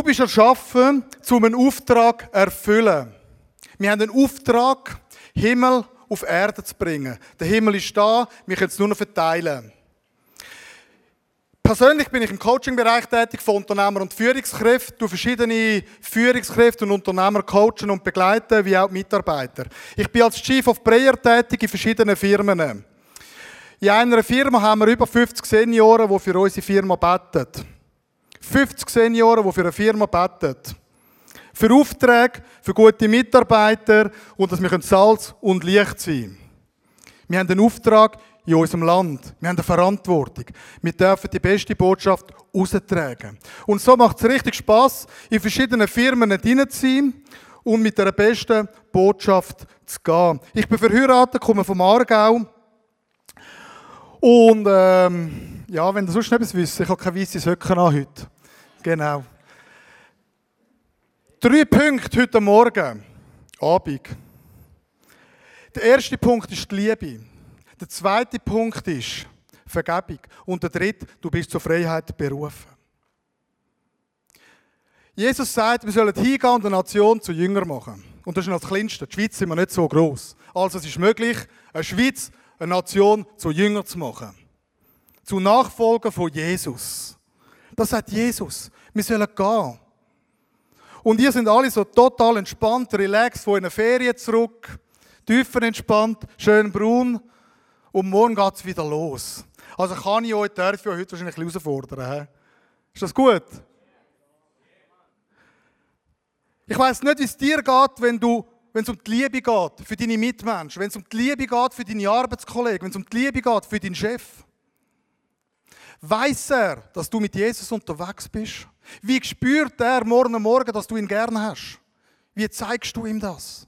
Du bist erschaffen, um einen Auftrag zu erfüllen. Wir haben einen Auftrag, Himmel auf Erde zu bringen. Der Himmel ist da, wir können es nur noch verteilen. Persönlich bin ich im Coaching-Bereich tätig von Unternehmer und Führungskräften. Du verschiedene Führungskräfte und Unternehmer coachen und begleiten, wie auch Mitarbeiter. Ich bin als Chief of Prayer tätig in verschiedenen Firmen. In einer Firma haben wir über 50 Senioren, die für unsere Firma beten. 50 Senioren, die für eine Firma beten. Für Aufträge, für gute Mitarbeiter und dass wir Salz und Licht sein können. Wir haben einen Auftrag in unserem Land. Wir haben eine Verantwortung. Wir dürfen die beste Botschaft austragen. Und so macht es richtig Spaß, in verschiedenen Firmen zu sein und mit der besten Botschaft zu gehen. Ich bin verheiratet, komme vom Aargau. Und ähm, ja, wenn du sonst etwas wissen, ich habe keine weiße Söcke an heute. Genau. Drei Punkte heute Morgen. Abend. Der erste Punkt ist die Liebe. Der zweite Punkt ist Vergebung. Und der dritte, du bist zur Freiheit berufen. Jesus sagt, wir sollen hingehen und eine Nation zu Jünger machen. Und das ist noch das Kleinste. Die Schweiz sind wir nicht so groß. Also es ist möglich, eine Schweiz, eine Nation zu Jünger zu machen. Zu Nachfolger von Jesus. Das sagt Jesus. Wir sollen gehen. Und ihr sind alle so total entspannt, relaxed, von einer Ferien zurück, tiefer entspannt, schön braun. Und morgen geht es wieder los. Also kann ich euch, darf ich euch heute wahrscheinlich herausfordern. Ist das gut? Ich weiß nicht, wie es dir geht, wenn du wenn es um die Liebe geht für deine Mitmenschen, wenn es um die Liebe geht für deine Arbeitskollegen, wenn es um die Liebe geht für deinen Chef. Weiß er, dass du mit Jesus unterwegs bist? Wie spürt er morgen Morgen, dass du ihn gerne hast? Wie zeigst du ihm das?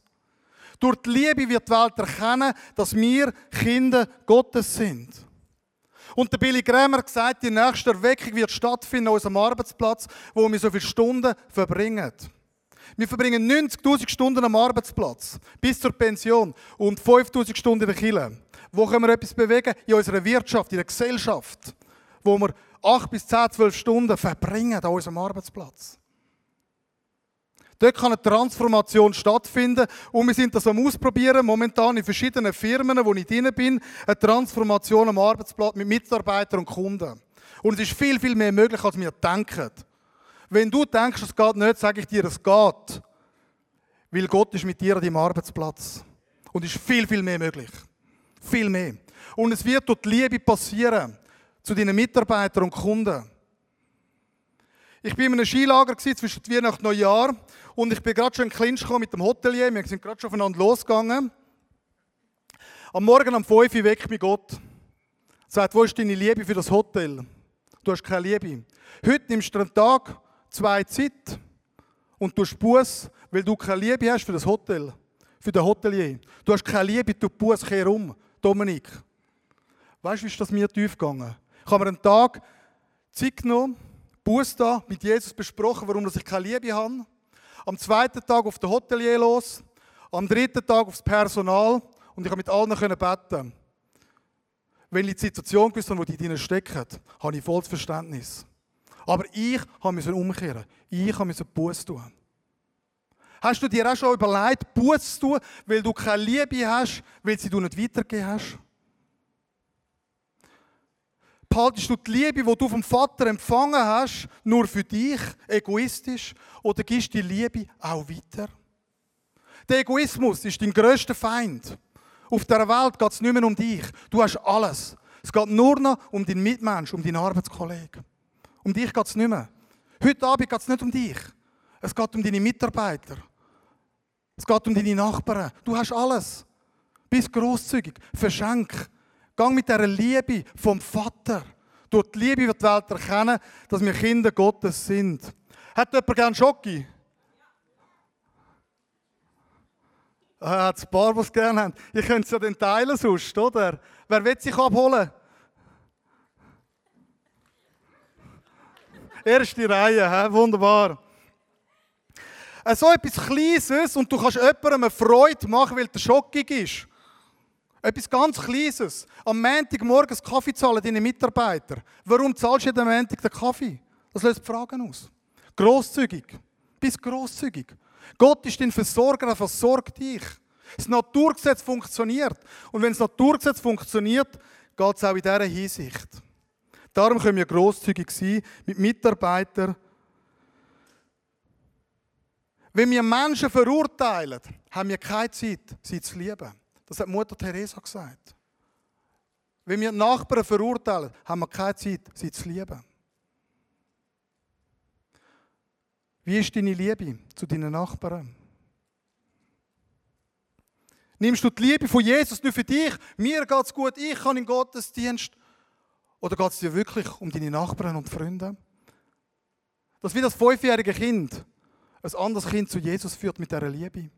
Durch die Liebe wird die Welt erkennen, dass wir Kinder Gottes sind. Und der Billy Graham gesagt, die nächste Erweckung wird stattfinden an unserem Arbeitsplatz, wo wir so viele Stunden verbringen. Wir verbringen 90.000 Stunden am Arbeitsplatz, bis zur Pension und 5.000 Stunden in der Kille. Wo können wir etwas bewegen? In unserer Wirtschaft, in der Gesellschaft, wo wir 8 bis 10, 12 Stunden verbringen an unserem Arbeitsplatz. Dort kann eine Transformation stattfinden und wir sind das am Ausprobieren, momentan in verschiedenen Firmen, wo ich drin bin, eine Transformation am Arbeitsplatz mit Mitarbeitern und Kunden. Und es ist viel, viel mehr möglich, als wir denken. Wenn du denkst, es geht nicht, sage ich dir, es geht. Weil Gott ist mit dir an deinem Arbeitsplatz. Und es ist viel, viel mehr möglich. Viel mehr. Und es wird durch die Liebe passieren zu deinen Mitarbeitern und Kunden. Ich war in einem Skilager zwischen Weihnachten und Neujahr und ich bin gerade schon in Clinch mit dem Hotelier. Wir sind gerade schon aufeinander losgegangen. Am Morgen um 5 Uhr weckt mich Gott. Sagt, wo ist deine Liebe für das Hotel? Du hast keine Liebe. Heute nimmst du einen Tag, zwei Zeit und du Buß, weil du keine Liebe hast für das Hotel, für den Hotelier. Du hast keine Liebe, du Buß, kehr um. Dominik. Weißt du, wie ist das mir tief gegangen? Ich habe mir einen Tag Zeit genommen, Buß da, mit Jesus besprochen, warum ich keine Liebe habe. Am zweiten Tag auf den Hotelier los, am dritten Tag aufs Personal und ich habe mit allen beten. Wenn ich die Situation gewusst habe, die drinnen stecken, habe ich volles Verständnis. Aber ich musste umkehren. Ich musste Buß tun. Hast du dir auch schon überlegt, Buß zu tun, weil du keine Liebe hast, weil sie du nicht weitergegeben hast? Behaltest du die Liebe, die du vom Vater empfangen hast, nur für dich, egoistisch, oder gibst du die Liebe auch weiter? Der Egoismus ist dein grösster Feind. Auf der Welt geht es nicht mehr um dich. Du hast alles. Es geht nur noch um deinen Mitmensch, um deinen Arbeitskollegen. Um dich geht es nicht mehr. Heute Abend geht es nicht um dich. Es geht um deine Mitarbeiter. Es geht um deine Nachbarn. Du hast alles. Bist großzügig. Verschenk. Gang mit dieser Liebe vom Vater. Durch die Liebe wird die Welt erkennen, dass wir Kinder Gottes sind. Hat jemand gerne Schocke? Ah, hat ein paar, die es gerne haben. Ihr könnt es ja dann teilen sonst, oder? Wer will sich abholen? Erste Reihe, he? wunderbar. Äh, so etwas Kleines und du kannst jemandem eine Freude machen, weil der schockig ist. Etwas ganz Kleines. Am Montagmorgen Kaffee zahlen deine Mitarbeiter. Warum zahlst du jeden Montag den Kaffee? Das löst Fragen aus. Großzügig. Bist großzügig. Gott ist dein Versorger, er versorgt dich. Das Naturgesetz funktioniert. Und wenn das Naturgesetz funktioniert, geht es auch in dieser Hinsicht. Darum können wir großzügig sein mit Mitarbeitern. Wenn wir Menschen verurteilen, haben wir keine Zeit, sie zu lieben. Das hat Mutter Teresa gesagt. Wenn wir Nachbarn verurteilen, haben wir keine Zeit, sie zu lieben. Wie ist deine Liebe zu deinen Nachbarn? Nimmst du die Liebe von Jesus nur für dich? Mir geht es gut, ich kann in Gottesdienst. Oder geht es dir wirklich um deine Nachbarn und Freunde? Dass wie das fünfjährige Kind ein anderes Kind zu Jesus führt mit dieser Liebe.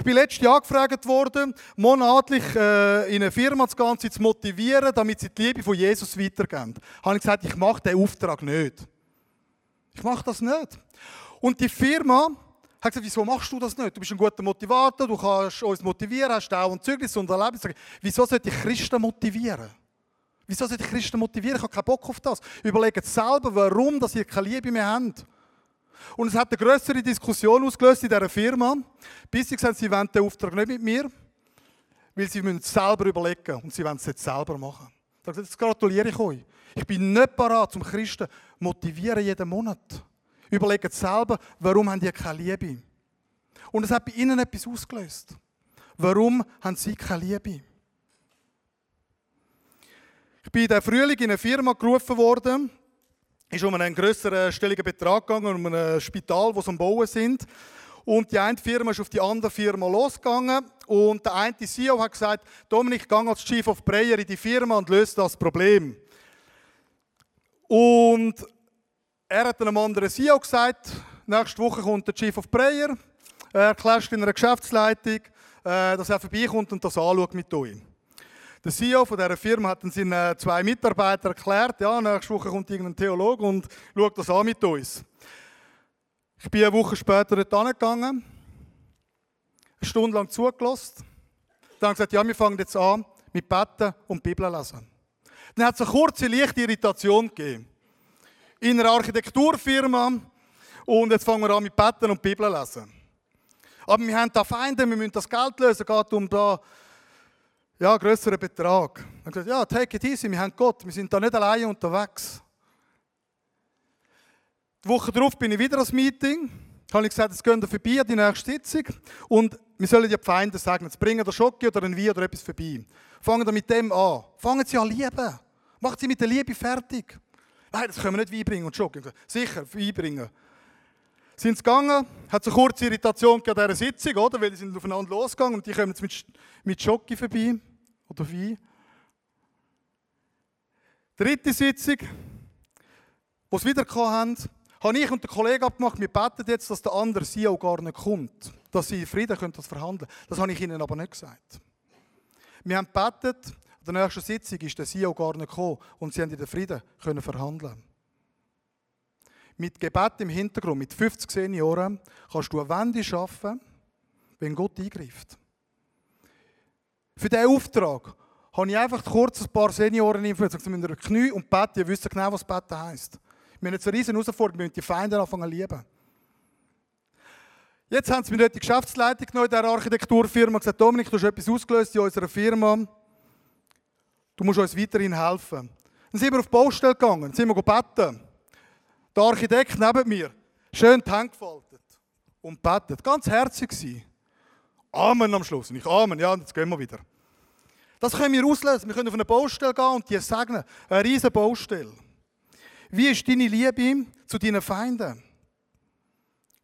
Ich bin letztes Jahr gefragt worden, monatlich äh, in einer Firma das Ganze zu motivieren, damit sie die Liebe von Jesus weitergeben. Habe ich gesagt, ich mache diesen Auftrag nicht. Ich mache das nicht. Und die Firma hat gesagt, wieso machst du das nicht? Du bist ein guter Motivator, du kannst uns motivieren, hast auch ein Zeugnis und Erlebnis. Wieso sollte ich Christen motivieren? Wieso sollte ich Christen motivieren? Ich habe keinen Bock auf das. Überlegt selber, warum dass ihr keine Liebe mehr habt. Und es hat eine größere Diskussion ausgelöst in dieser Firma, bis sie gesagt sie wollen den Auftrag nicht mit mir, weil sie müssen es selber überlegen und sie wollen es jetzt selber machen. Das gratuliere ich euch. Ich bin nicht parat, zum Christen motivieren jeden Monat. Überlegt selber, warum haben die keine Liebe? Und es hat bei ihnen etwas ausgelöst. Warum haben sie keine Liebe? Ich bin in Frühling in eine Firma gerufen worden. Ist um einen größeren stelligen Betrag gegangen, um ein Spital, das am Bauen sind. Und die eine Firma ist auf die andere Firma losgegangen. Und der eine CEO hat gesagt, Dominik, geh als Chief of Prayer in die Firma und löse das Problem. Und er hat einem anderen CEO gesagt, nächste Woche kommt der Chief of Prayer, er erklärt in einer Geschäftsleitung, äh, dass er vorbeikommt und das anschaut mit euch. Der CEO von dieser Firma hat dann seinen zwei Mitarbeitern erklärt, ja, nächste Woche kommt irgendein Theologe und schaut das an mit uns. Ich bin eine Woche später dort angegangen, eine Stunde lang zugelassen, dann gesagt, ja, wir fangen jetzt an mit Betten und Bibel lesen. Dann hat es eine kurze, leichte Irritation gegeben. In einer Architekturfirma. Und jetzt fangen wir an mit Betten und Bibel lesen. Aber wir haben da Feinde, wir müssen das Geld lösen, es geht um da ja, größeren Betrag. Dann gesagt, ja, take it easy, wir haben Gott, wir sind da nicht alleine unterwegs. Die Woche darauf bin ich wieder ans Meeting. Habe ich gesagt, jetzt gehen wir vorbei an die nächste Sitzung und wir sollen die Feinde sagen, jetzt bringen der Schocke oder ein Wein oder etwas vorbei. Fangen wir mit dem an. Fangen Sie an lieben. Macht sie mit der Liebe fertig. Nein, das können wir nicht Wein bringen und Schoki. Sicher, Wein bringen. Sind sie gegangen, hat es eine kurze Irritation an dieser Sitzung, oder? Weil die sind aufeinander losgegangen und die kommen jetzt mit, mit Schoki vorbei. Oder Wein. Dritte Sitzung, wo sie wieder haben, habe ich und der Kollege abgemacht, wir beten jetzt, dass der andere CEO gar nicht kommt. Dass sie in Frieden können das verhandeln Das habe ich ihnen aber nicht gesagt. Wir haben gebetet, an der nächsten Sitzung ist der CEO gar nicht gekommen und sie haben in den Frieden können verhandeln. Mit Gebet im Hintergrund, mit 50 Senioren, kannst du eine Wende schaffen, wenn Gott eingreift. Für diesen Auftrag habe ich einfach kurz ein paar Senioren informiert, sie müssen Knie und beten, ihr wisst genau, was beten heisst. Wir haben jetzt eine riesen Herausforderung, wir müssen die Feinde anfangen zu lieben. Jetzt haben sie mir die Geschäftsleitung genommen in dieser Architekturfirma gesagt, Dominik, du hast etwas ausgelöst in unserer Firma. Du musst uns weiterhin helfen. Dann sind wir auf die Baustelle gegangen, dann sind wir beten. Der Architekt neben mir, schön die Hände gefaltet und betet. Ganz herzig war. Amen am Schluss. Nicht Amen, ja, jetzt gehen wir wieder. Das können wir auslösen. Wir können auf eine Baustelle gehen und die segnen. Eine riesige Baustelle. Wie ist deine Liebe zu deinen Feinden?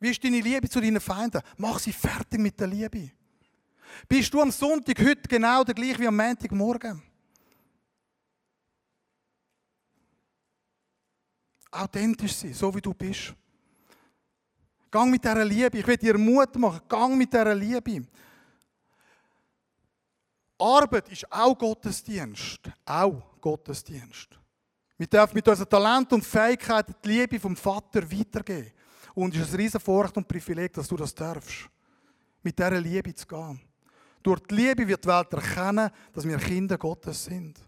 Wie ist deine Liebe zu deinen Feinden? Mach sie fertig mit der Liebe. Bist du am Sonntag heute genau der gleiche wie am Montagmorgen? Authentisch sein, so wie du bist. Gang mit dieser Liebe. Ich will dir Mut machen. Gang mit dieser Liebe. Arbeit ist auch Gottesdienst. Auch Gottesdienst. Wir dürfen mit unserem Talent und Fähigkeiten die Liebe vom Vater weitergeben. Und es ist ein riesen Vorrecht und Privileg, dass du das darfst. Mit dieser Liebe zu gehen. Durch die Liebe wird die Welt erkennen, dass wir Kinder Gottes sind.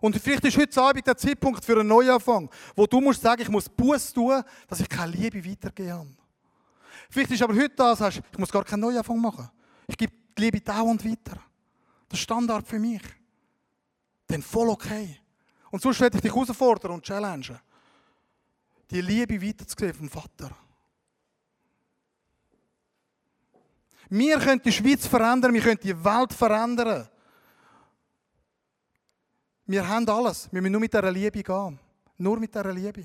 Und vielleicht ist heute Abend der Zeitpunkt für einen Neuanfang, wo du musst sagen, ich muss Buß tun, dass ich keine Liebe weitergehen Vielleicht ist aber heute das, sagst, ich muss gar keinen Neuanfang machen. Ich gebe die Liebe dauernd weiter. Das ist Standard für mich. Dann voll okay. Und sonst werde ich dich herausfordern und challengen. Die Liebe weiterzugeben vom Vater. Wir können die Schweiz verändern, wir können die Welt verändern. Wir haben alles. Wir müssen nur mit dieser Liebe gehen. Nur mit dieser Liebe.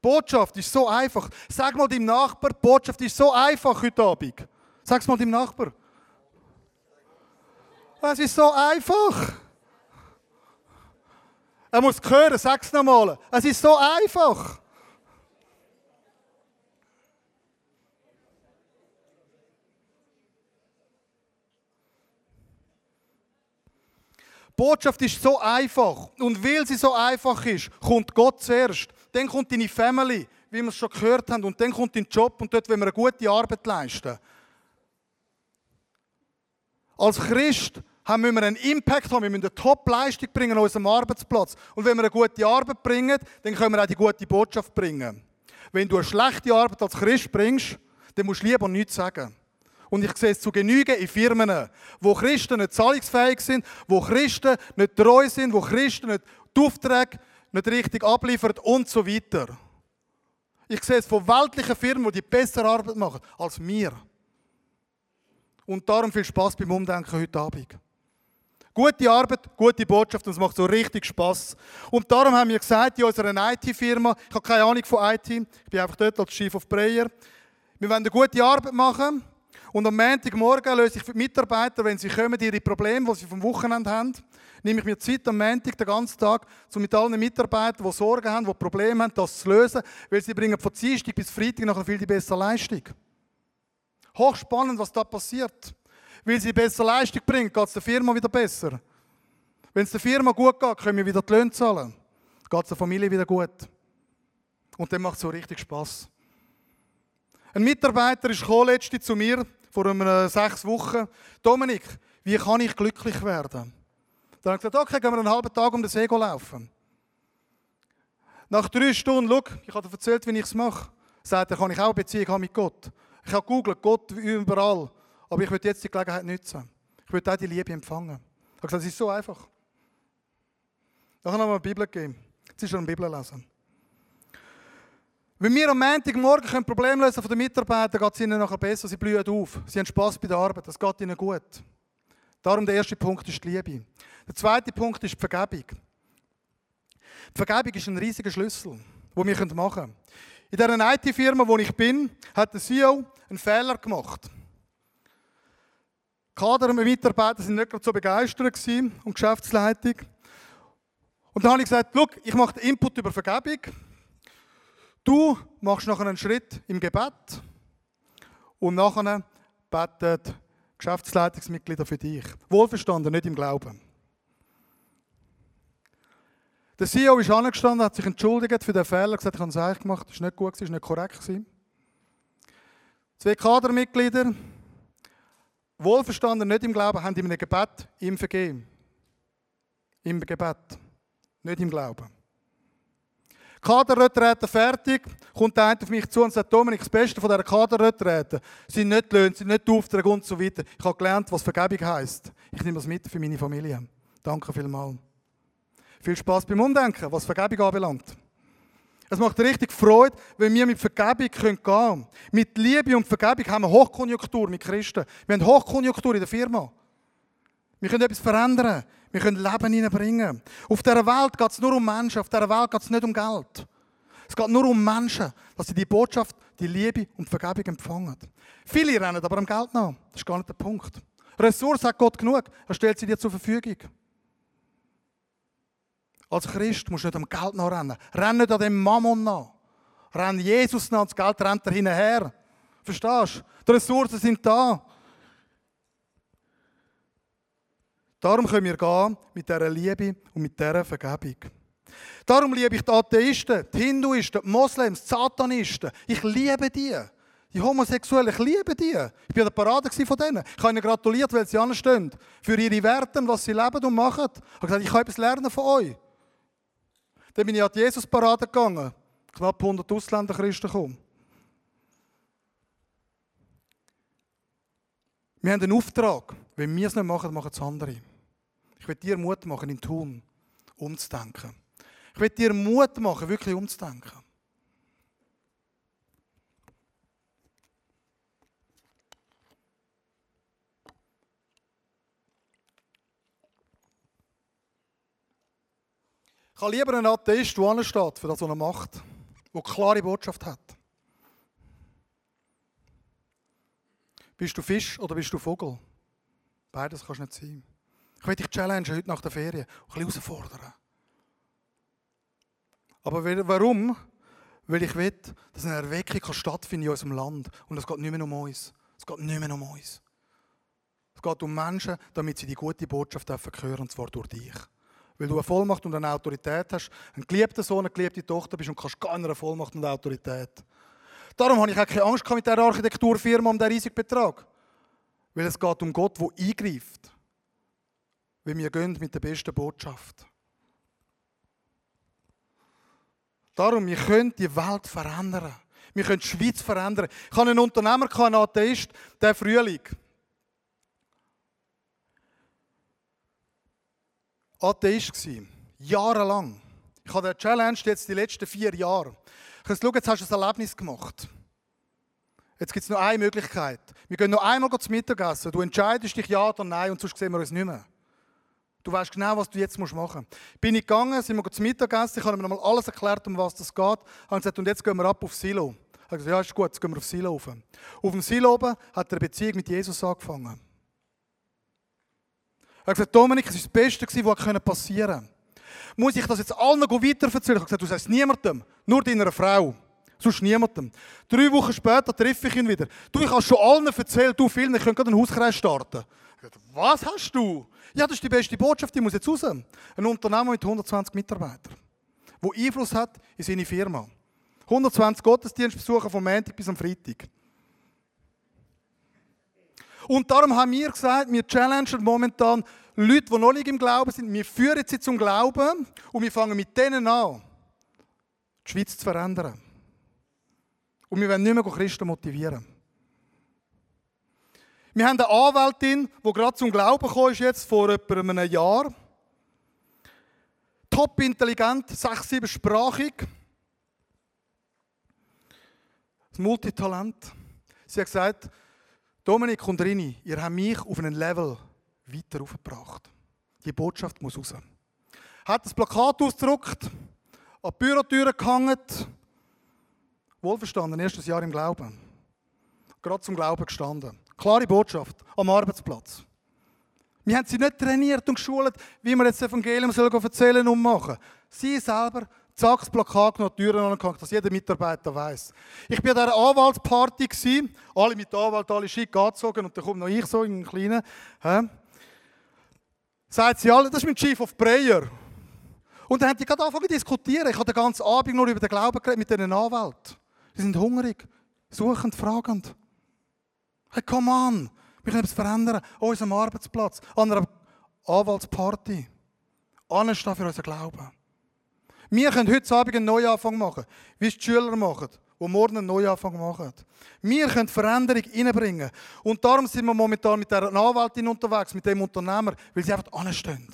Botschaft ist so einfach. Sag mal deinem Nachbar, Botschaft ist so einfach heute Abend. Sag es mal deinem Nachbar. Es ist so einfach. Er muss hören, sag es nochmal. Es ist so einfach. Botschaft ist so einfach. Und weil sie so einfach ist, kommt Gott zuerst. Dann kommt deine Family, wie wir es schon gehört haben. Und dann kommt dein Job und dort wollen wir eine gute Arbeit leisten. Als Christ haben wir einen Impact haben, wir müssen eine Top-Leistung bringen an unserem Arbeitsplatz. Und wenn wir eine gute Arbeit bringen, dann können wir auch die gute Botschaft bringen. Wenn du eine schlechte Arbeit als Christ bringst, dann musst du lieber nichts sagen. Und ich sehe es zu Genügen in Firmen, wo Christen nicht zahlungsfähig sind, wo Christen nicht treu sind, wo Christen nicht die Aufträge nicht richtig abliefern und so weiter. Ich sehe es von weltlichen Firmen, die, die bessere Arbeit machen als wir. Und darum viel Spaß beim Umdenken heute Abend. Gute Arbeit, gute Botschaft und es macht so richtig Spaß. Und darum haben wir gesagt, in unserer IT-Firma, ich habe keine Ahnung von IT, ich bin einfach dort als Chief of Prayer, wir wollen eine gute Arbeit machen und am Montagmorgen löse ich für die Mitarbeiter, wenn sie kommen, ihre Probleme, die sie vom Wochenende haben, nehme ich mir Zeit am Montag, den ganzen Tag, um mit allen Mitarbeitern, die Sorgen haben, die Probleme haben, das zu lösen, weil sie bringen von Dienstag bis Freitag nachher viel die bessere Leistung. Hochspannend, was da passiert. Weil sie bessere Leistung bringen, geht es der Firma wieder besser. Wenn es der Firma gut geht, können wir wieder die Löhne zahlen. Geht es der Familie wieder gut. Und dann macht es so richtig Spass. Ein Mitarbeiter ist letzte zu mir vor einem sechs Wochen. Dominik, wie kann ich glücklich werden? Dann habe ich gesagt, okay, gehen wir einen halben Tag um den See laufen. Nach drei Stunden, schau, ich habe dir erzählt, wie ich es mache. Sagt er, kann ich auch eine Beziehung haben mit Gott. Ich habe gegoogelt, Gott überall. Aber ich will jetzt die Gelegenheit nutzen. Ich will auch die Liebe empfangen. Ich habe gesagt, es ist so einfach. Dann haben wir eine Bibel gegeben. Jetzt ist er eine Bibel lesen. Wenn wir am Montagmorgen ein Problem lösen von den Mitarbeitern, geht es ihnen nachher besser, sie blühen auf. Sie haben Spass bei der Arbeit, das geht ihnen gut. Darum der erste Punkt ist die Liebe. Der zweite Punkt ist die Vergebung. Die Vergebung ist ein riesiger Schlüssel, den wir machen können. In dieser IT-Firma, wo ich bin, hat der CEO einen Fehler gemacht. Kader und Mitarbeiter sind nicht so begeistert und Geschäftsleitung. Und dann habe ich gesagt, ich mache den Input über Vergebung. Du machst nachher einen Schritt im Gebet und nachher betet Geschäftsleitungsmitglieder für dich. Wohlverstanden, nicht im Glauben. Der CEO ist angestanden, hat sich entschuldigt für den Fehler, gesagt, ich habe es eigentlich gemacht, das war nicht gut, das war nicht korrekt. Zwei Kadermitglieder, wohlverstanden, nicht im Glauben, haben ihm ein Gebet ihm vergeben. Im Gebet, nicht im Glauben. Kaderretreten fertig, kommt der eine auf mich zu und sagt, Dominik, das Beste von dieser Kaderretreten sind nicht Löhne, sind nicht Aufträge und so weiter. Ich habe gelernt, was Vergebung heisst. Ich nehme das mit für meine Familie. Danke vielmals. Viel Spaß beim Umdenken, was Vergebung anbelangt. Es macht richtig Freude, wenn wir mit Vergebung gehen können. Mit Liebe und Vergebung haben wir Hochkonjunktur mit Christen. Wir haben Hochkonjunktur in der Firma. Wir können etwas verändern. Wir können Leben hineinbringen. Auf dieser Welt geht es nur um Menschen. Auf dieser Welt geht es nicht um Geld. Es geht nur um Menschen, dass sie die Botschaft, die Liebe und die Vergebung empfangen. Viele rennen aber am Geld nach. Das ist gar nicht der Punkt. Ressource hat Gott genug. Er stellt sie dir zur Verfügung. Als Christ musst du nicht am Geld nachrennen. Renn nicht an dem Mammon nach. Renn Jesus nach, das Geld rennt er hinterher. Verstehst du? Die Ressourcen sind da. Darum können wir gehen mit dieser Liebe und mit dieser Vergebung. Darum liebe ich die Atheisten, die Hinduisten, die Moslems, die Satanisten. Ich liebe die. Die Homosexuellen, ich liebe die. Ich war an der Parade von denen. Ich habe ihnen gratuliert, weil sie anstehen. Für ihre Werte, was sie leben und machen. Ich habe gesagt, ich kann etwas lernen von euch. Dann bin ich an die Jesus-Parade gegangen. Knapp 100 Ausländer-Christen gekommen. Wir haben einen Auftrag. Wenn wir es nicht machen, machen es andere. Ich will dir Mut machen, in Tun umzudenken. Ich will dir Mut machen, wirklich umzudenken. Ich habe lieber einen Atheist, der ansteht für das, was er macht, der eine klare Botschaft hat. Bist du Fisch oder bist du Vogel? Beides kannst du nicht sein. Ich will dich challengen heute nach der Ferien, ein bisschen herausfordern. Aber warum? Weil ich will, dass eine Erweckung stattfinden in unserem Land. Und es geht nicht mehr um uns. Es geht nicht mehr um uns. Es geht um Menschen, damit sie die gute Botschaft hören dürfen, und zwar durch dich. Weil du eine Vollmacht und eine Autorität hast, ein geliebter Sohn, eine geliebte Tochter bist und kannst gar eine Vollmacht und Autorität. Darum habe ich auch keine Angst mit dieser Architekturfirma um diesen riesigen Betrag. Weil es geht um Gott, der eingreift. Weil wir gehen mit der besten Botschaft. Darum, wir können die Welt verändern. Wir können die Schweiz verändern. Ich habe einen Unternehmer, einen Atheist, der Frühling. Atheist gewesen. Jahrelang. Ich habe den Challenge jetzt die letzten vier Jahre. Ich habe jetzt hast du ein Erlebnis gemacht. Jetzt gibt es noch eine Möglichkeit. Wir gehen noch einmal zum Mittagessen. Du entscheidest dich ja oder nein und sonst sehen wir uns nicht mehr. Du weißt genau, was du jetzt machen musst. Bin ich gegangen, sind wir zum Mittagessen, ich habe mir nochmal alles erklärt, um was das geht. Ich habe gesagt, und jetzt gehen wir ab auf Silo. Ich habe gesagt, ja, ist gut, jetzt gehen wir auf Silo rauf. Auf dem Silo oben hat er eine Beziehung mit Jesus angefangen. Er hat gesagt, Dominik, es war das Beste, was passieren konnte. Muss ich das jetzt allen weiter erzählen? Ich habe gesagt, du sagst niemandem, nur deiner Frau. Sonst niemandem. Drei Wochen später treffe ich ihn wieder. Du, ich habe schon allen erzählt, du vielen, ich könnte gerade einen Hauskreis starten. Gesagt, was hast du? Ja, das ist die beste Botschaft, die muss jetzt raus. Ein Unternehmen mit 120 Mitarbeitern, der Einfluss hat in seine Firma. 120 Gottesdienstbesucher vom Montag bis am Freitag. Und darum haben wir gesagt, wir challengen momentan Leute, die noch nicht im Glauben sind, wir führen sie zum Glauben und wir fangen mit denen an, die Schweiz zu verändern. Und wir wollen nicht mehr Christen motivieren. Wir haben eine Anwältin, die gerade zum Glauben gekommen ist, jetzt vor etwa einem Jahr. Top intelligent, sechs, sieben sprachig. Das Multitalent. Sie hat gesagt, Dominik und Rini, ihr habt mich auf einen Level weiter aufgebracht. Die Botschaft muss raus. Hat das Plakat ausgedruckt, an die Bürotüre gehangen. Wohlverstanden, erstes Jahr im Glauben. Gerade zum Glauben gestanden. Klare Botschaft am Arbeitsplatz. Wir haben sie nicht trainiert und geschult, wie man jetzt das Evangelium erzählen und machen. Sie selber zack, das Plakat noch die Türen angehangen, dass jeder Mitarbeiter weiß. Ich war an dieser Anwaltsparty, alle mit Anwalt, alle schick angezogen und dann kommt noch ich so in einen kleinen. He? Sagt sie alle, das ist mein Chief of Prayer. Und dann haben die gerade angefangen zu diskutieren. Ich habe den ganzen Abend nur über den Glauben geredet mit diesen Anwälten. Die sind hungrig, suchend, fragend. Hey, come on, wir können etwas verändern. An unserem Arbeitsplatz, an einer Anwaltsparty. Anstehen für unseren Glauben. Wir können heute Abend einen Neuanfang machen, wie es die Schüler machen, die morgen einen Neuanfang machen. Wir können Veränderung reinbringen. Und darum sind wir momentan mit der Anwältin unterwegs, mit dem Unternehmer, weil sie einfach anstehen.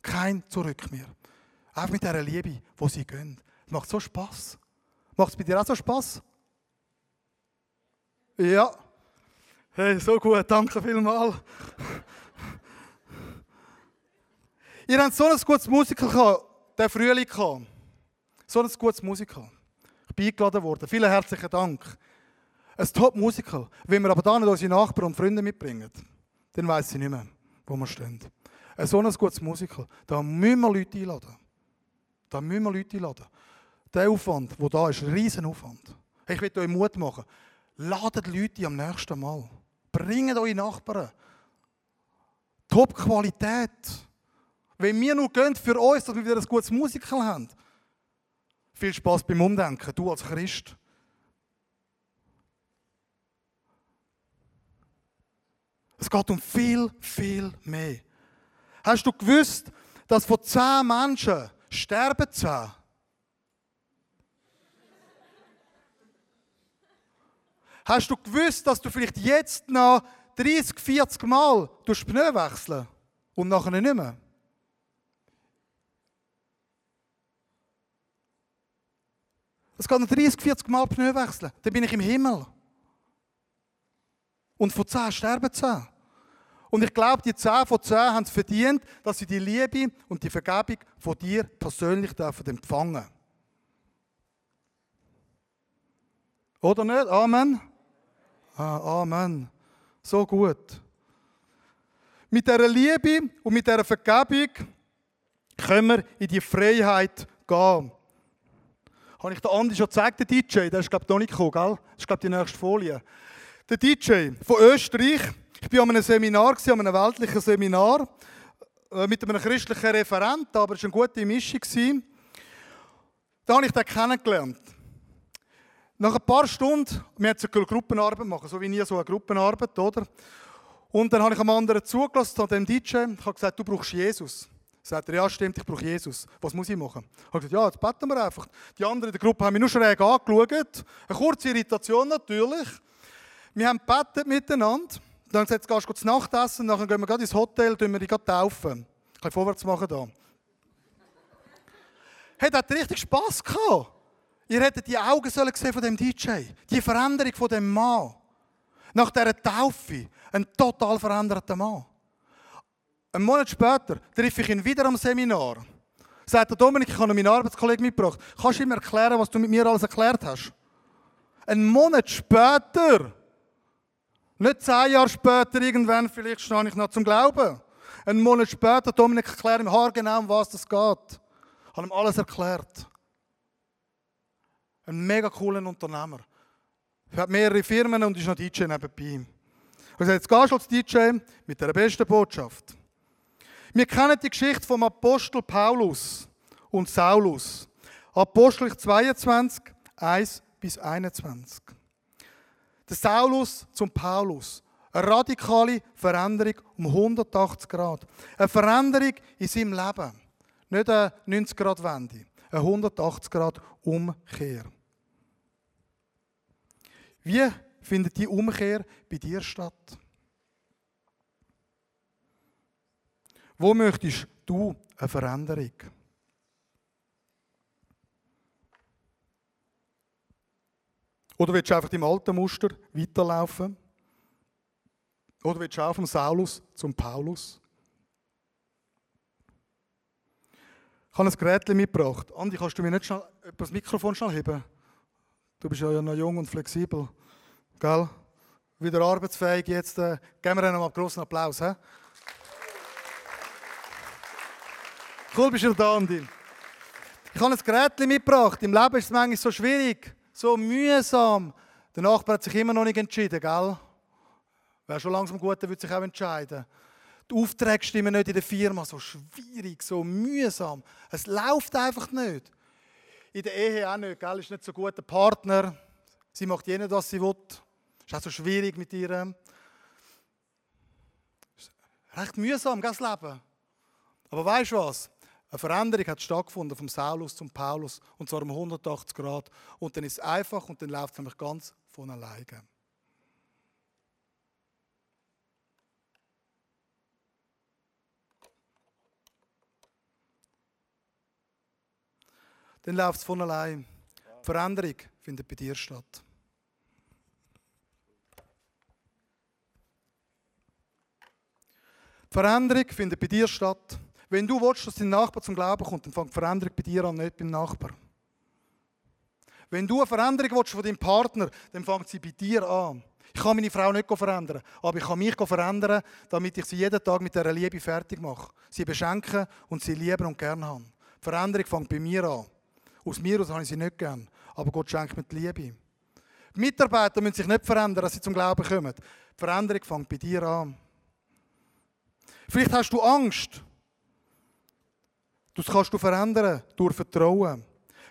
Kein Zurück mehr. Einfach mit dieser Liebe, wo sie gehen. Macht so Spass. Macht es bei dir auch so Spass? Ja. Hey, so gut, danke vielmals. Ihr habt so ein gutes Musiker gehabt der Frühling kam. So ein gutes Musical. Ich bin eingeladen worden. Vielen herzlichen Dank. Ein Top-Musical. Wenn wir aber da nicht unsere Nachbarn und Freunde mitbringen, dann weiss ich nicht mehr, wo wir stehen. Ein so ein gutes Musical. Da müssen wir Leute einladen. Da müssen wir Leute einladen. Der Aufwand, der da ist, ein riesen Aufwand. Ich will euch Mut machen. Ladet Leute am nächsten Mal. Bringt eure Nachbarn. Top-Qualität. Wenn wir nur gehen für uns, dass wir wieder ein gutes Musical haben. Viel Spaß beim Umdenken, du als Christ. Es geht um viel, viel mehr. Hast du gewusst, dass von zehn Menschen sterben zehn? Hast du gewusst, dass du vielleicht jetzt noch 30, 40 Mal durch Pneu wechseln und nachher nicht mehr? Es noch 30, 40 Mal Pneu wechseln. Dann bin ich im Himmel. Und von 10 sterben 10. Und ich glaube, die 10 von 10 haben es verdient, dass sie die Liebe und die Vergebung von dir persönlich dürfen empfangen Oder nicht? Amen? Ah, Amen. So gut. Mit dieser Liebe und mit dieser Vergebung können wir in die Freiheit gehen. Habe ich der Andi schon gezeigt, der DJ? Der ist, glaube ich, noch nicht gekommen, gell? Das ist, glaube ich, die nächste Folie. Der DJ von Österreich. Ich war an einem Seminar, an einem weltlichen Seminar, äh, mit einem christlichen Referenten, aber es war eine gute Mischung. Da habe ich den kennengelernt. Nach ein paar Stunden, wir haben eine Gruppenarbeit machen, so wie nie so eine Gruppenarbeit, oder? Und dann habe ich einem anderen zugelassen, an dem DJ, ich habe gesagt, du brauchst Jesus. Sagt er, ja stimmt, ich brauche Jesus. Was muss ich machen? Ich habe gesagt, ja, jetzt beten wir einfach. Die anderen in der Gruppe haben mich nur schräg angeschaut. Eine kurze Irritation natürlich. Wir haben gebetet miteinander. Dann haben gesagt, jetzt gehst du zu Nacht essen, dann gehen wir gerade ins Hotel, tun wir dich taufen. Ich kann vorwärts machen da. Hey, das hat richtig Spass gehabt. Ihr hättet die Augen sollen sehen von dem DJ. Die Veränderung von dem Mann. Nach dieser Taufe. Ein total veränderter Mann. Einen Monat später treffe ich ihn wieder am Seminar. Sagt der Dominik, ich habe meinen Arbeitskollegen mitgebracht. Kannst du ihm erklären, was du mit mir alles erklärt hast? Einen Monat später, nicht zehn Jahre später, irgendwann, vielleicht stehe ich noch zum Glauben. Einen Monat später, Dominik, erklärt ihm haargenau, um was das geht. Ich habe ihm alles erklärt. Ein mega cooler Unternehmer. Er hat mehrere Firmen und ist noch DJ nebenbei. Und jetzt gehst du als DJ mit der besten Botschaft. Wir kennen die Geschichte vom Apostel Paulus und Saulus. Apostel 22, 1 bis 21. Der Saulus zum Paulus. Eine radikale Veränderung um 180 Grad. Eine Veränderung in seinem Leben. Nicht eine 90 Grad Wende. Eine 180 Grad Umkehr. Wie findet die Umkehr bei dir statt? Wo möchtest du eine Veränderung? Oder willst du einfach im alten Muster weiterlaufen? Oder willst du auch vom Saulus zum Paulus? Ich habe ein Gerät mitgebracht. Andi, kannst du mir nicht schnell das Mikrofon schnell heben? Du bist ja noch jung und flexibel. Gell? Wieder arbeitsfähig jetzt. Äh, geben wir ihnen mal einen großen Applaus. He? Cool, bist du da, Andi. Ich habe ein Gerät mitgebracht. Im Leben ist es manchmal so schwierig, so mühsam. Der Nachbar hat sich immer noch nicht entschieden, gell? Wäre schon langsam gut, würde sich auch entscheiden. Die Aufträge stimmen nicht in der Firma. So schwierig, so mühsam. Es läuft einfach nicht. In der Ehe auch nicht, gell? Ist nicht so ein guter Partner. Sie macht jene, was sie will. Ist auch so schwierig mit ihr. Recht mühsam, das Leben. Aber weißt du was? Eine Veränderung hat stattgefunden vom Saulus zum Paulus und zwar um 180 Grad. Und dann ist es einfach und dann läuft es nämlich ganz von alleine. Dann läuft es von allein. Die Veränderung findet bei dir statt. Die Veränderung findet bei dir statt. Wenn du willst, dass dein Nachbar zum Glauben kommt, dann fängt die Veränderung bei dir an, nicht beim Nachbar. Wenn du eine Veränderung willst von deinem Partner, dann fängt sie bei dir an. Ich kann meine Frau nicht verändern, aber ich kann mich verändern, damit ich sie jeden Tag mit dieser Liebe fertig mache. Sie beschenken und sie lieben und gerne haben. Die Veränderung fängt bei mir an. Aus mir aus habe ich sie nicht gern, aber Gott schenkt mir die Liebe. Die Mitarbeiter müssen sich nicht verändern, dass sie zum Glauben kommen. Die Veränderung fängt bei dir an. Vielleicht hast du Angst, das kannst du verändern durch Vertrauen.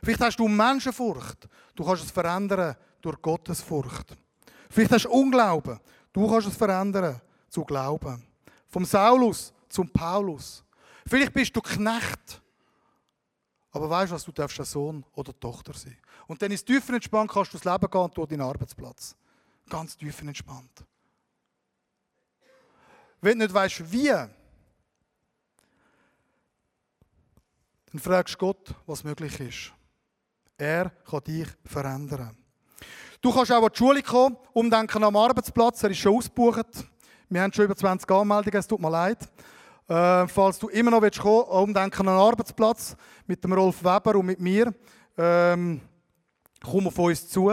Vielleicht hast du Menschenfurcht. Du kannst es verändern durch Gottesfurcht. Vielleicht hast du Unglauben. Du kannst es verändern zu Glauben. Vom Saulus zum Paulus. Vielleicht bist du Knecht. Aber weißt du was, du darfst ein Sohn oder Tochter sein. Und dann ist tiefer entspannt, kannst du das Leben gehen und durch deinen Arbeitsplatz. Ganz tiefer entspannt. Wenn du nicht weißt, wie, dann fragst du Gott, was möglich ist. Er kann dich verändern. Du kannst auch an die Schule kommen, umdenken am Arbeitsplatz, er ist schon ausgebucht. Wir haben schon über 20 Anmeldungen, es tut mir leid. Äh, falls du immer noch willst kommen umdenken an den Arbeitsplatz mit dem Rolf Weber und mit mir, ähm, komm auf uns zu.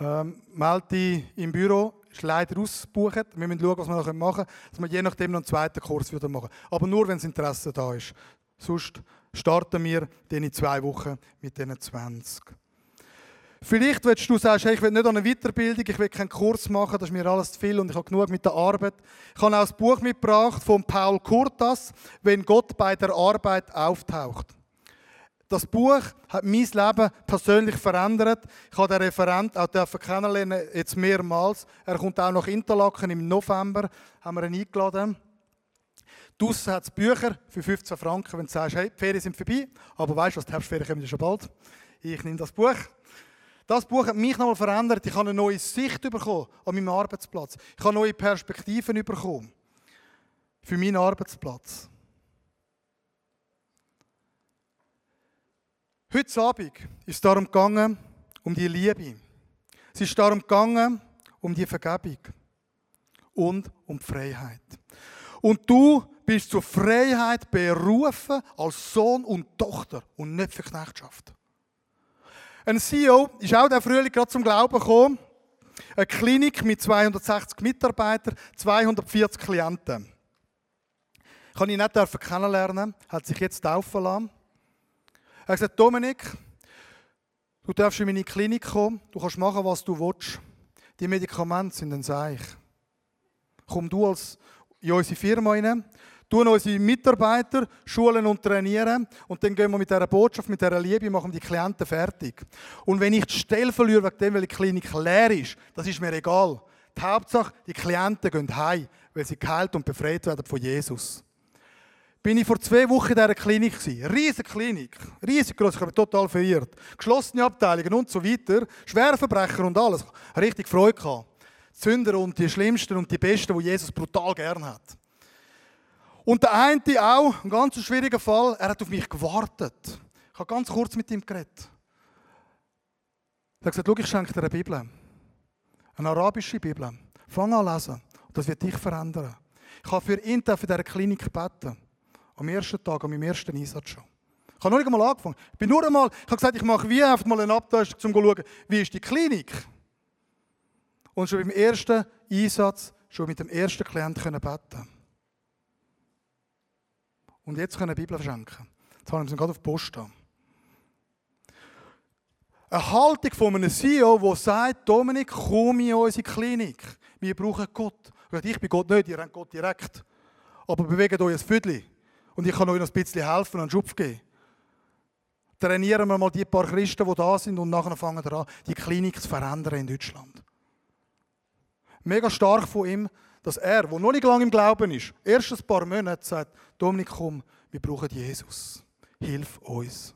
Ähm, melde dich im Büro, ist leider ausgebucht. Wir müssen schauen, was wir noch machen können, dass wir je nachdem noch einen zweiten Kurs wieder machen. Aber nur, wenn das Interesse da ist. Sonst starten wir in zwei Wochen mit diesen 20. Vielleicht willst du sagen, hey, ich will nicht an eine Weiterbildung, ich will keinen Kurs machen, das ist mir alles zu viel und ich habe genug mit der Arbeit. Ich habe auch das Buch mitgebracht von Paul Kurtas, «Wenn Gott bei der Arbeit auftaucht». Das Buch hat mein Leben persönlich verändert. Ich habe den Referent auch kennenlernen, jetzt mehrmals. Er kommt auch nach Interlaken im November, haben wir ihn eingeladen. Draussen hat es Bücher für 15 Franken, wenn du sagst, hey, die Ferien sind vorbei, aber weißt du was, die Herbstferien kommen ja schon bald. Ich nehme das Buch. Das Buch hat mich nochmal verändert. Ich habe eine neue Sicht bekommen an meinem Arbeitsplatz. Ich habe neue Perspektiven bekommen für meinen Arbeitsplatz. Heute Abend ist es darum gegangen, um die Liebe. Es ist darum gegangen, um die Vergebung und um die Freiheit. Und du bist zur Freiheit berufen als Sohn und Tochter und nicht für Knechtschaft. Ein CEO ist auch der Frühling gerade zum Glauben gekommen. Eine Klinik mit 260 Mitarbeitern, 240 Klienten. Ich kann ihn nicht kennenlernen, hat sich jetzt taufen lassen. Er hat gesagt, Dominik, du darfst in meine Klinik kommen, du kannst machen, was du willst. Die Medikamente sind ein Seich. Komm du als in unsere Firma rein, tun unsere Mitarbeiter schulen und trainieren und dann gehen wir mit dieser Botschaft, mit dieser Liebe, machen die Klienten fertig. Und wenn ich die Stelle verliere, wegen dem, weil die Klinik leer ist, das ist mir egal. Die Hauptsache, die Klienten gehen heim, weil sie geheilt und befreit werden von Jesus. Bin ich vor zwei Wochen in dieser Klinik gewesen. Riesige Klinik. Riesig groß. Ich habe mich total verirrt. Geschlossene Abteilungen und so weiter. Schwerverbrecher und alles. Richtig Freude gehabt. Sünder und die Schlimmsten und die Besten, die Jesus brutal gern hat. Und der eine auch, ein ganz schwieriger Fall, er hat auf mich gewartet. Ich habe ganz kurz mit ihm geredet. Er hat gesagt, schau, ich schenke dir eine Bibel. Eine arabische Bibel. Fang an lesen. Das wird dich verändern. Ich habe für ihn in dieser Klinik beten. Am ersten Tag, an meinem ersten Einsatz schon. Ich habe noch nicht einmal angefangen. Ich bin nur einmal, ich habe gesagt, ich mache wie einfach mal eine Abtastung, um zu schauen, wie ist die Klinik. Und schon beim ersten Einsatz, schon mit dem ersten Klienten beten und jetzt können Bibel verschenken. Jetzt haben wir gerade auf die Post an. Eine Haltung von einem CEO, der sagt, Dominik, komm in unsere Klinik. Wir brauchen Gott. Ich bin Gott nicht, ihr habt Gott direkt. Aber bewegt euch ein Viertel. Und ich kann euch noch ein bisschen helfen und einen Schupf geben. Trainieren wir mal die paar Christen, die da sind und nachher fangen wir an, die Klinik zu verändern in Deutschland. Mega stark von ihm, dass er, der noch nicht lange im Glauben ist, erst ein paar Monate sagt, Dominik, komm, wir brauchen Jesus. Hilf uns.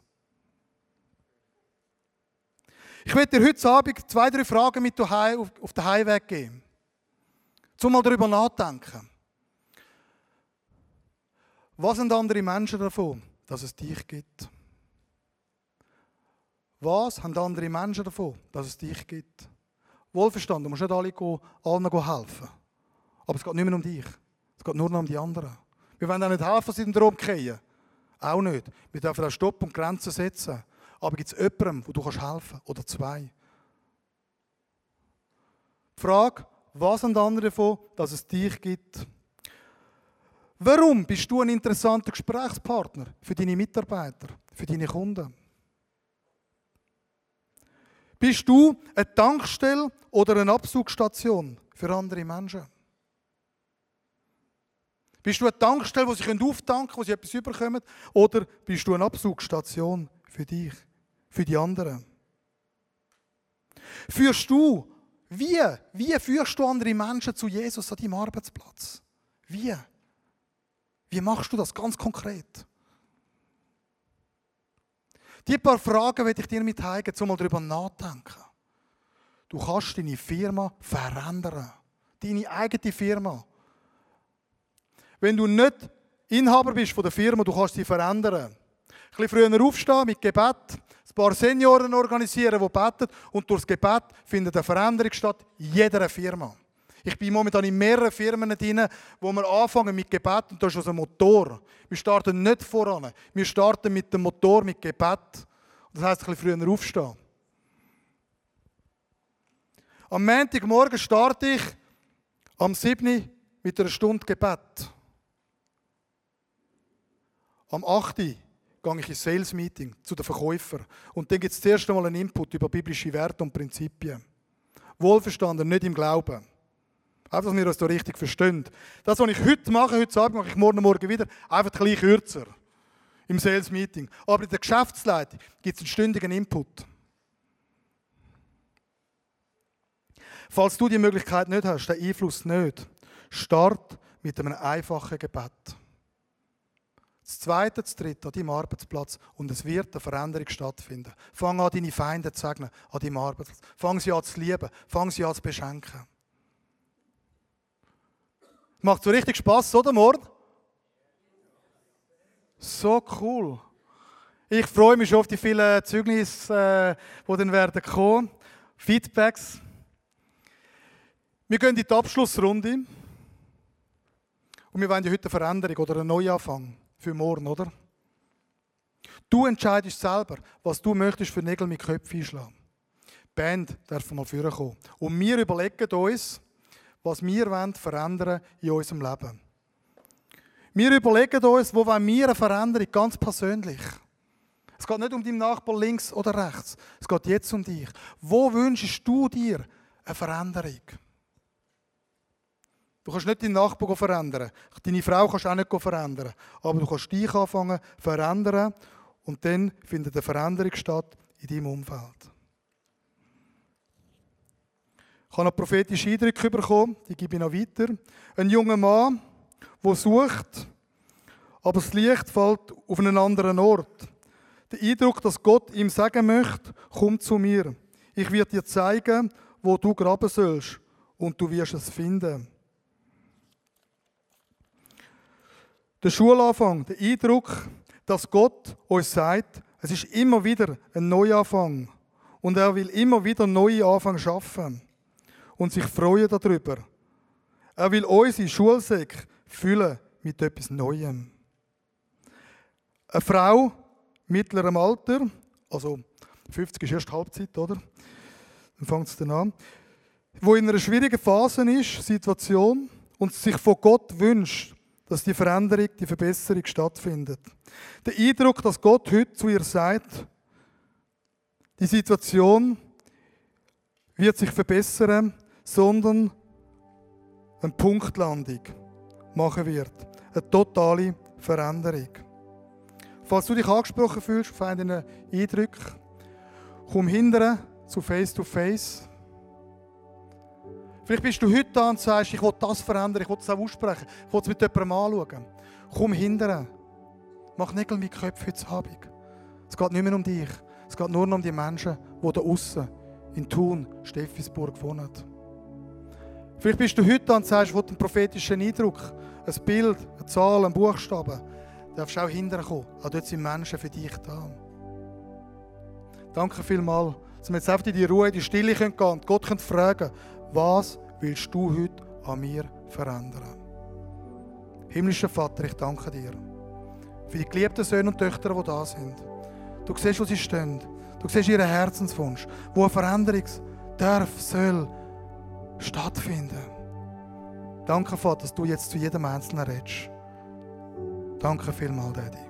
Ich werde dir heute Abend zwei, drei Fragen mit auf den Heimweg geben. Zum mal darüber nachdenken. Was sind andere Menschen davon, dass es dich gibt? Was haben andere Menschen davon, dass es dich gibt? Wohlverstanden, du musst nicht alle allen helfen. Aber es geht nicht mehr um dich. Es geht nur noch um die anderen. Wir wollen auch nicht helfen, sie den umkehren. Auch nicht. Wir dürfen auch Stopp und Grenzen setzen. Aber gibt es jemandem, wo du kannst helfen Oder zwei? Die Frage, was sind andere davon, dass es dich gibt? Warum bist du ein interessanter Gesprächspartner für deine Mitarbeiter, für deine Kunden? Bist du eine Tankstelle oder eine Abzugstation für andere Menschen? Bist du eine Tankstelle, wo sie auftanken können, wo sie etwas überkommen? Oder bist du eine Abzugstation für dich, für die anderen? Führst du Wie? Wie führst du andere Menschen zu Jesus an deinem Arbeitsplatz? Wie? Wie machst du das ganz konkret? Die paar Fragen werde ich dir mitteilen, um mal darüber nachdenken. Du kannst deine Firma verändern. Deine eigene Firma. Wenn du nicht Inhaber bist von der Firma, du kannst sie verändern. Ein bisschen früher aufstehen mit Gebet, ein paar Senioren organisieren, die beten und durch das Gebet findet eine Veränderung statt in jeder Firma. Ich bin momentan in mehreren Firmen drin, wo wir anfangen mit Gebet und das ist ein Motor. Wir starten nicht voran, wir starten mit dem Motor, mit Gebet. Das heisst, ein bisschen früher aufstehen. Am Montagmorgen starte ich am 7. mit einer Stunde Gebet. Am 8. gehe ich ins Sales Meeting zu den Verkäufern. Und dann gibt es das erste Mal einen Input über biblische Werte und Prinzipien. Wohlverstanden, nicht im Glauben. Einfach, dass wir uns da richtig verstehen. Das, was ich heute mache, heute Abend mache ich morgen Morgen wieder, einfach ein bisschen kürzer. Im Sales Meeting. Aber in der Geschäftsleitung gibt es einen stündigen Input. Falls du die Möglichkeit nicht hast, den Einfluss nicht, start mit einem einfachen Gebet. Das zweite, das dritte an deinem Arbeitsplatz und es wird eine Veränderung stattfinden. Fang an, deine Feinde zu segnen an deinem Arbeitsplatz. Fang sie an zu lieben. Fang sie an zu beschenken. Macht so richtig Spaß, oder, Mord? So cool. Ich freue mich schon auf die vielen Zeugnisse, äh, die dann werden kommen. Feedbacks. Wir gehen in die Abschlussrunde. Und wir wollen ja heute eine Veränderung oder einen Neuanfang für morgen, oder? Du entscheidest selber, was du möchtest für Nägel mit Köpfen einschlagen. Die Band darf mal vorkommen. Und wir überlegen uns, was wir verändern in unserem Leben. Wir überlegen uns, wo wollen wir eine Veränderung, ganz persönlich. Es geht nicht um deinen Nachbar links oder rechts. Es geht jetzt um dich. Wo wünschst du dir eine Veränderung? Du kannst nicht deinen Nachbar verändern. Deine Frau kannst du auch nicht verändern. Aber du kannst dich anfangen zu verändern und dann findet eine Veränderung statt in deinem Umfeld. Ich habe noch prophetische Eindrücke bekommen, die gebe ich noch weiter. Ein junger Mann, der sucht, aber das Licht fällt auf einen anderen Ort. Der Eindruck, dass Gott ihm sagen möchte, komm zu mir. Ich werde dir zeigen, wo du graben sollst und du wirst es finden. Der Schulanfang, der Eindruck, dass Gott uns sagt, es ist immer wieder ein Neuanfang und er will immer wieder neue Anfang schaffen und sich freuen darüber. Er will unsere Schulsäcke füllen mit etwas Neuem. Eine Frau mittlerem Alter, also 50 ist erst Halbzeit, oder? Dann fängt es dann an. Wo in einer schwierigen Phase ist, Situation, und sich von Gott wünscht, dass die Veränderung, die Verbesserung stattfindet. Der Eindruck, dass Gott heute zu ihr sagt, die Situation wird sich verbessern, sondern eine Punktlandung machen wird. Eine totale Veränderung. Falls du dich angesprochen fühlst auf einen Eindruck, komm hinterher zu Face to Face. Vielleicht bist du heute da und sagst, ich will das verändern, ich will das auch aussprechen, ich will es mit jemandem anschauen. Komm hinterher. Mach Nägel mit Köpfen heute Abend. Es geht nicht mehr um dich. Es geht nur noch um die Menschen, die da außen in Thun, Steffisburg wohnen. Vielleicht bist du heute da und sagst, ich will einen prophetischen Eindruck, ein Bild, eine Zahl, einen Buchstaben. Du darfst auch hinterkommen. Auch dort sind Menschen für dich da. Danke vielmals, dass wir jetzt einfach in die Ruhe, in die Stille gehen können und Gott können fragen was willst du heute an mir verändern? Himmlischer Vater, ich danke dir für die geliebten Söhne und Töchter, die da sind. Du siehst, wo sie stehen. Du siehst ihren Herzenswunsch, wo eine Veränderung darf, soll, stattfinden. Danke, Vater, dass du jetzt zu jedem Einzelnen redest. Danke vielmals, Daddy.